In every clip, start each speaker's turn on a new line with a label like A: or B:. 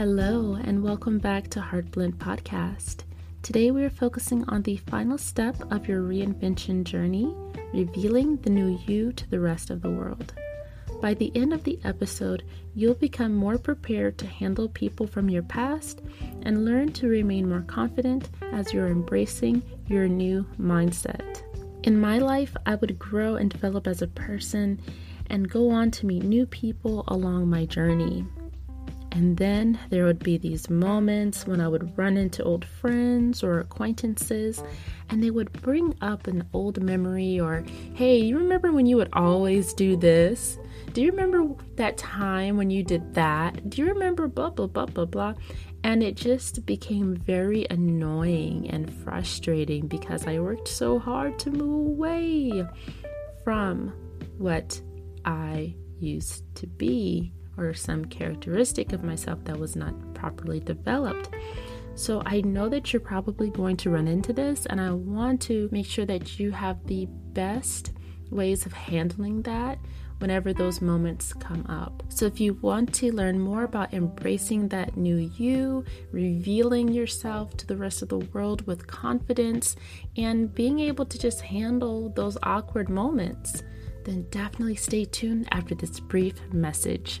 A: Hello, and welcome back to Heartblend Podcast. Today we are focusing on the final step of your reinvention journey, revealing the new you to the rest of the world. By the end of the episode, you'll become more prepared to handle people from your past and learn to remain more confident as you're embracing your new mindset. In my life, I would grow and develop as a person and go on to meet new people along my journey. And then there would be these moments when I would run into old friends or acquaintances and they would bring up an old memory or, hey, you remember when you would always do this? Do you remember that time when you did that? Do you remember blah, blah, blah, blah, blah? And it just became very annoying and frustrating because I worked so hard to move away from what I used to be or some characteristic of myself that was not properly developed. So I know that you're probably going to run into this, and I want to make sure that you have the best ways of handling that whenever those moments come up. So, if you want to learn more about embracing that new you, revealing yourself to the rest of the world with confidence, and being able to just handle those awkward moments, then definitely stay tuned after this brief message.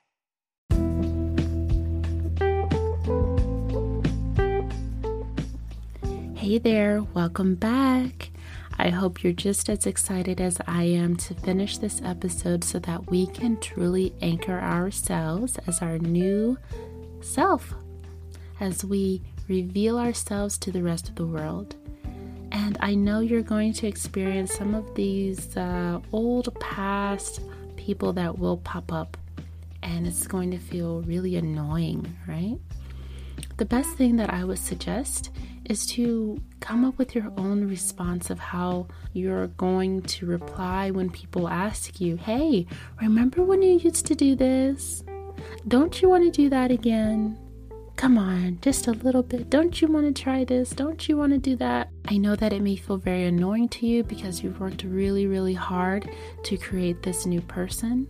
A: Hey there, welcome back. I hope you're just as excited as I am to finish this episode so that we can truly anchor ourselves as our new self as we reveal ourselves to the rest of the world. And I know you're going to experience some of these uh, old past people that will pop up, and it's going to feel really annoying, right? The best thing that I would suggest is to come up with your own response of how you're going to reply when people ask you, Hey, remember when you used to do this? Don't you want to do that again? Come on, just a little bit. Don't you want to try this? Don't you want to do that? I know that it may feel very annoying to you because you've worked really, really hard to create this new person,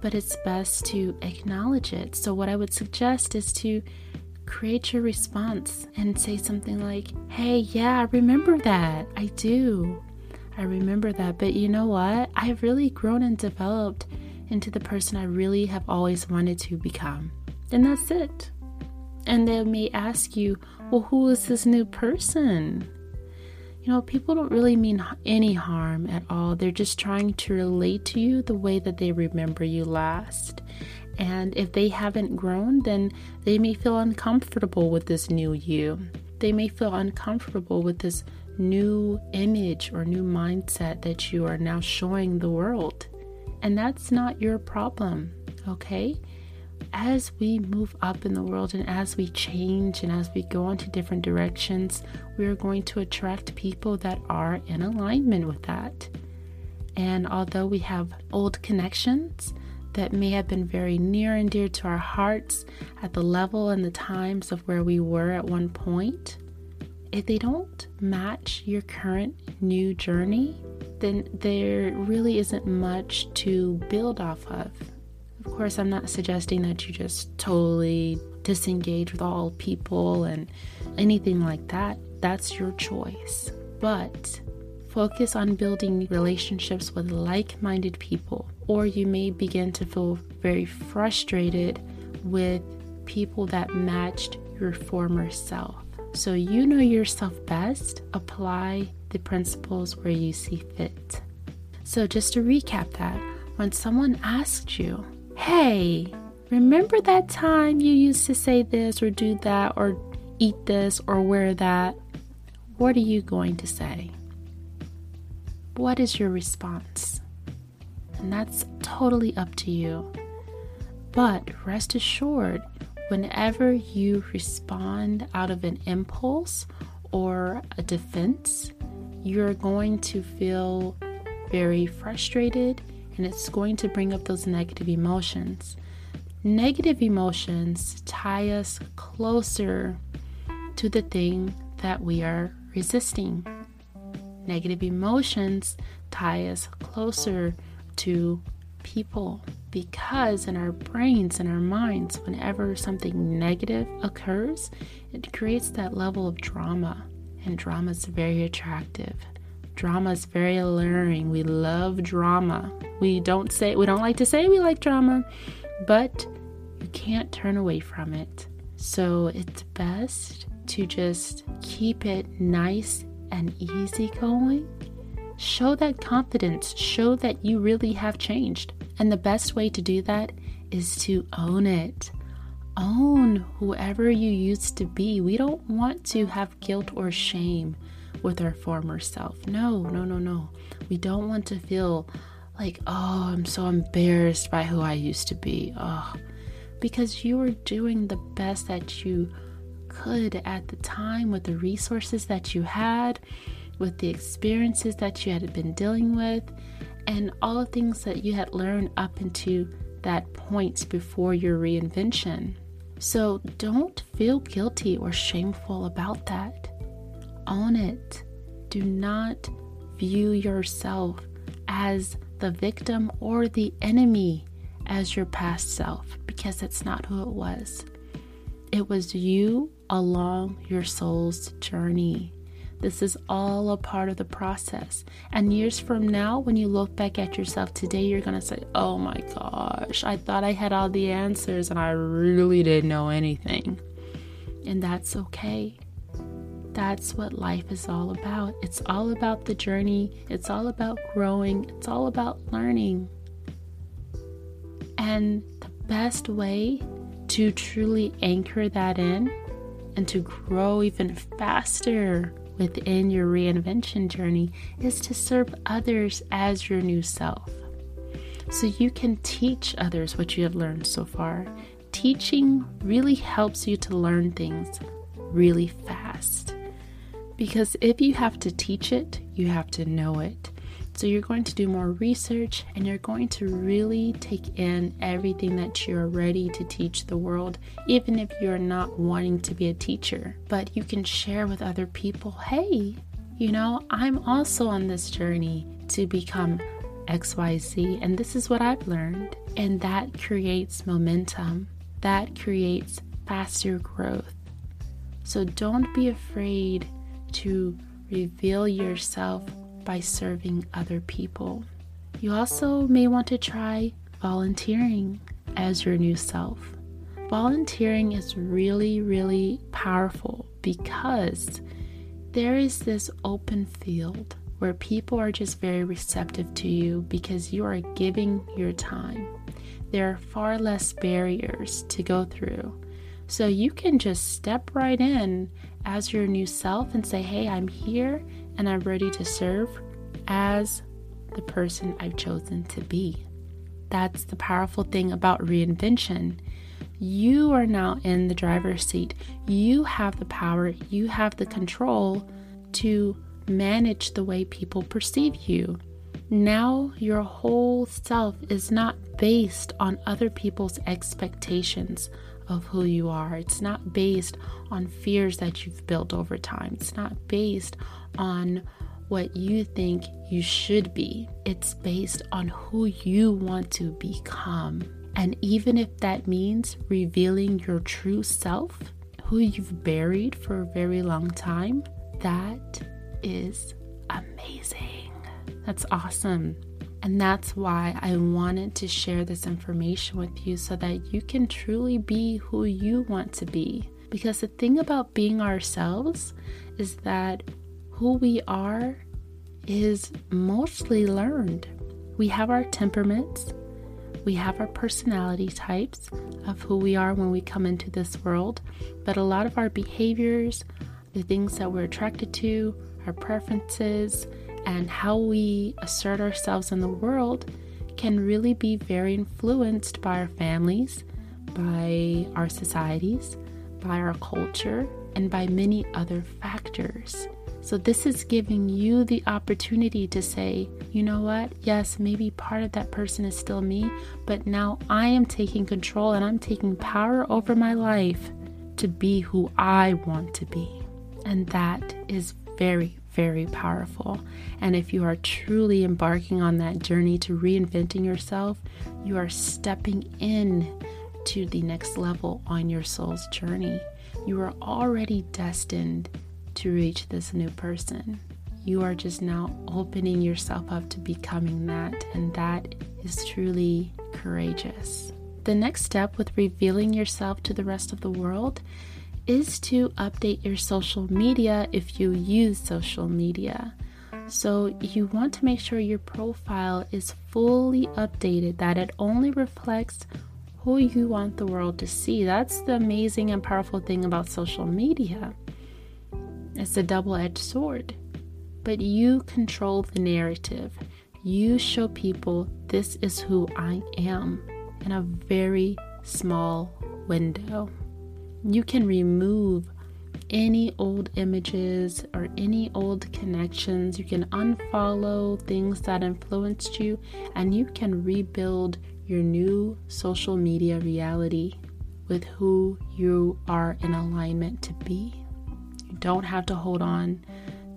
A: but it's best to acknowledge it. So, what I would suggest is to create your response and say something like, Hey, yeah, I remember that. I do. I remember that. But you know what? I've really grown and developed into the person I really have always wanted to become. And that's it. And they may ask you, Well, who is this new person? You know, people don't really mean any harm at all. They're just trying to relate to you the way that they remember you last. And if they haven't grown, then they may feel uncomfortable with this new you. They may feel uncomfortable with this new image or new mindset that you are now showing the world. And that's not your problem, okay? As we move up in the world and as we change and as we go into different directions, we are going to attract people that are in alignment with that. And although we have old connections, that may have been very near and dear to our hearts at the level and the times of where we were at one point, if they don't match your current new journey, then there really isn't much to build off of. Of course, I'm not suggesting that you just totally disengage with all people and anything like that. That's your choice. But focus on building relationships with like minded people or you may begin to feel very frustrated with people that matched your former self. So, you know yourself best, apply the principles where you see fit. So, just to recap that, when someone asked you, Hey, remember that time you used to say this or do that or eat this or wear that? What are you going to say? What is your response? And that's totally up to you. But rest assured, whenever you respond out of an impulse or a defense, you're going to feel very frustrated and it's going to bring up those negative emotions. Negative emotions tie us closer to the thing that we are resisting. Negative emotions tie us closer to people because in our brains and our minds, whenever something negative occurs, it creates that level of drama. And drama is very attractive. Drama is very alluring. We love drama. We don't say we don't like to say we like drama, but you can't turn away from it. So it's best to just keep it nice and easy going. Show that confidence, show that you really have changed. And the best way to do that is to own it. Own whoever you used to be. We don't want to have guilt or shame with our former self. No, no, no, no. We don't want to feel like, oh, I'm so embarrassed by who I used to be. Oh, because you were doing the best that you could at the time with the resources that you had, with the experiences that you had been dealing with, and all the things that you had learned up into that point before your reinvention. So don't feel guilty or shameful about that. Own it. Do not view yourself as the victim or the enemy as your past self because it's not who it was. It was you along your soul's journey. This is all a part of the process. And years from now, when you look back at yourself today, you're going to say, Oh my gosh, I thought I had all the answers and I really didn't know anything. And that's okay. That's what life is all about. It's all about the journey, it's all about growing, it's all about learning. And the best way to truly anchor that in and to grow even faster within your reinvention journey is to serve others as your new self. So you can teach others what you have learned so far. Teaching really helps you to learn things really fast. Because if you have to teach it, you have to know it. So you're going to do more research and you're going to really take in everything that you're ready to teach the world, even if you're not wanting to be a teacher. But you can share with other people hey, you know, I'm also on this journey to become XYZ, and this is what I've learned. And that creates momentum, that creates faster growth. So don't be afraid to reveal yourself by serving other people. You also may want to try volunteering as your new self. Volunteering is really, really powerful because there is this open field where people are just very receptive to you because you are giving your time. There are far less barriers to go through. So you can just step right in as your new self and say, Hey, I'm here and I'm ready to serve as the person I've chosen to be. That's the powerful thing about reinvention. You are now in the driver's seat. You have the power, you have the control to manage the way people perceive you. Now, your whole self is not based on other people's expectations of who you are. It's not based on fears that you've built over time. It's not based on what you think you should be. It's based on who you want to become. And even if that means revealing your true self, who you've buried for a very long time, that is amazing. That's awesome. And that's why I wanted to share this information with you so that you can truly be who you want to be. Because the thing about being ourselves is that who we are is mostly learned. We have our temperaments, we have our personality types of who we are when we come into this world, but a lot of our behaviors, the things that we're attracted to, our preferences, and how we assert ourselves in the world can really be very influenced by our families, by our societies, by our culture, and by many other factors. So, this is giving you the opportunity to say, you know what? Yes, maybe part of that person is still me, but now I am taking control and I'm taking power over my life to be who I want to be. And that is very, very powerful. And if you are truly embarking on that journey to reinventing yourself, you are stepping in to the next level on your soul's journey. You are already destined to reach this new person. You are just now opening yourself up to becoming that, and that is truly courageous. The next step with revealing yourself to the rest of the world is to update your social media if you use social media. So, you want to make sure your profile is fully updated, that it only reflects who you want the world to see. That's the amazing and powerful thing about social media. It's a double edged sword, but you control the narrative. You show people this is who I am in a very small window. You can remove any old images or any old connections. You can unfollow things that influenced you, and you can rebuild your new social media reality with who you are in alignment to be. You don't have to hold on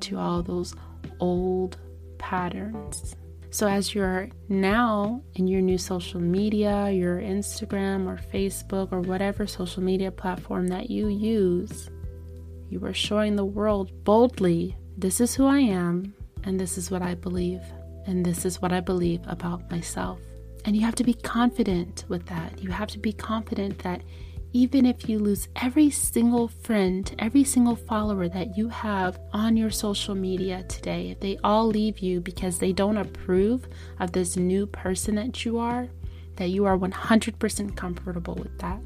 A: to all those old patterns. So, as you're now in your new social media, your Instagram or Facebook or whatever social media platform that you use, you are showing the world boldly this is who I am, and this is what I believe, and this is what I believe about myself. And you have to be confident with that. You have to be confident that even if you lose every single friend, every single follower that you have on your social media today, if they all leave you because they don't approve of this new person that you are, that you are 100% comfortable with that.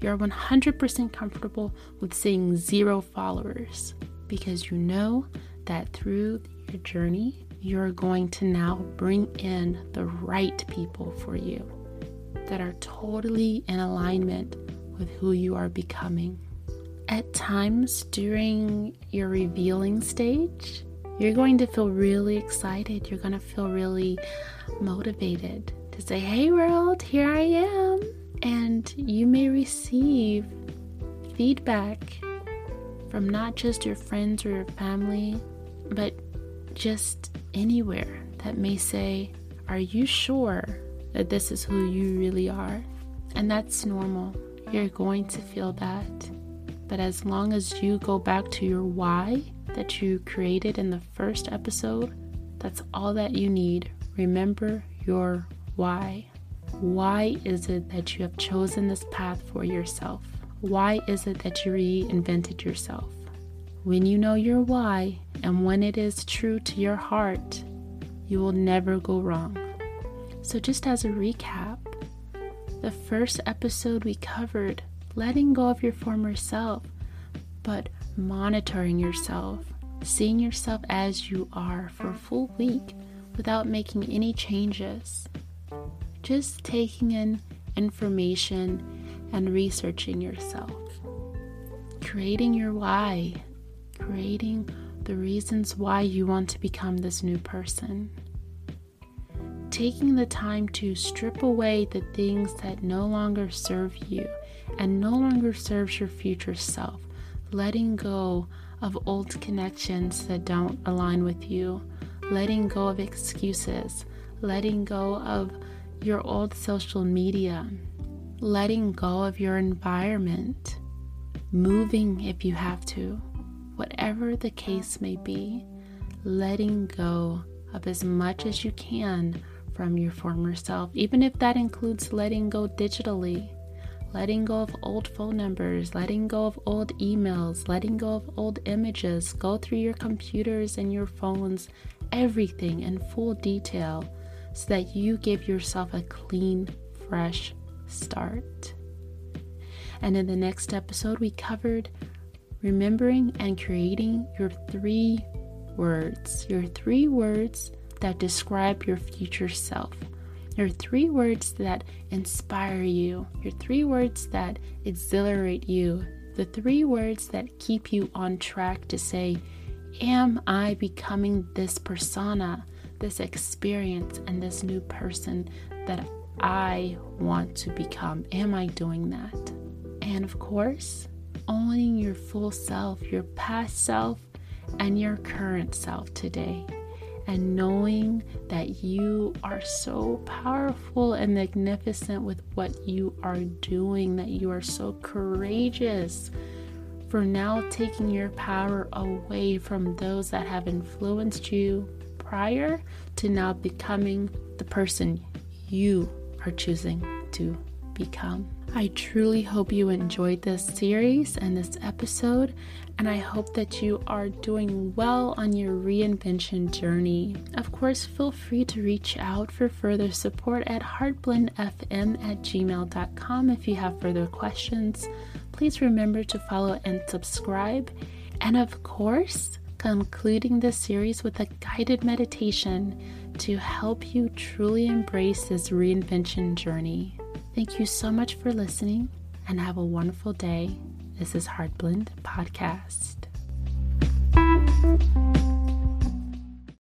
A: You're 100% comfortable with seeing zero followers because you know that through your journey, you're going to now bring in the right people for you that are totally in alignment with who you are becoming. At times during your revealing stage, you're going to feel really excited. You're going to feel really motivated to say, Hey, world, here I am. And you may receive feedback from not just your friends or your family, but just anywhere that may say, Are you sure that this is who you really are? And that's normal. You're going to feel that. But as long as you go back to your why that you created in the first episode, that's all that you need. Remember your why. Why is it that you have chosen this path for yourself? Why is it that you reinvented yourself? When you know your why and when it is true to your heart, you will never go wrong. So, just as a recap, the first episode we covered letting go of your former self, but monitoring yourself, seeing yourself as you are for a full week without making any changes. Just taking in information and researching yourself. Creating your why, creating the reasons why you want to become this new person taking the time to strip away the things that no longer serve you and no longer serves your future self, letting go of old connections that don't align with you, letting go of excuses, letting go of your old social media, letting go of your environment, moving if you have to, whatever the case may be, letting go of as much as you can from your former self, even if that includes letting go digitally, letting go of old phone numbers, letting go of old emails, letting go of old images. Go through your computers and your phones, everything in full detail, so that you give yourself a clean, fresh start. And in the next episode, we covered remembering and creating your three words, your three words that describe your future self. your three words that inspire you, your three words that exhilarate you, the three words that keep you on track to say, Am I becoming this persona, this experience, and this new person that I want to become? Am I doing that? And of course, owning your full self, your past self, and your current self today. And knowing that you are so powerful and magnificent with what you are doing, that you are so courageous for now taking your power away from those that have influenced you prior to now becoming the person you are choosing to become. I truly hope you enjoyed this series and this episode, and I hope that you are doing well on your reinvention journey. Of course, feel free to reach out for further support at heartblendfm at gmail.com if you have further questions. Please remember to follow and subscribe. And of course, concluding this series with a guided meditation to help you truly embrace this reinvention journey. Thank you so much for listening and have a wonderful day. This is Heartblend Podcast.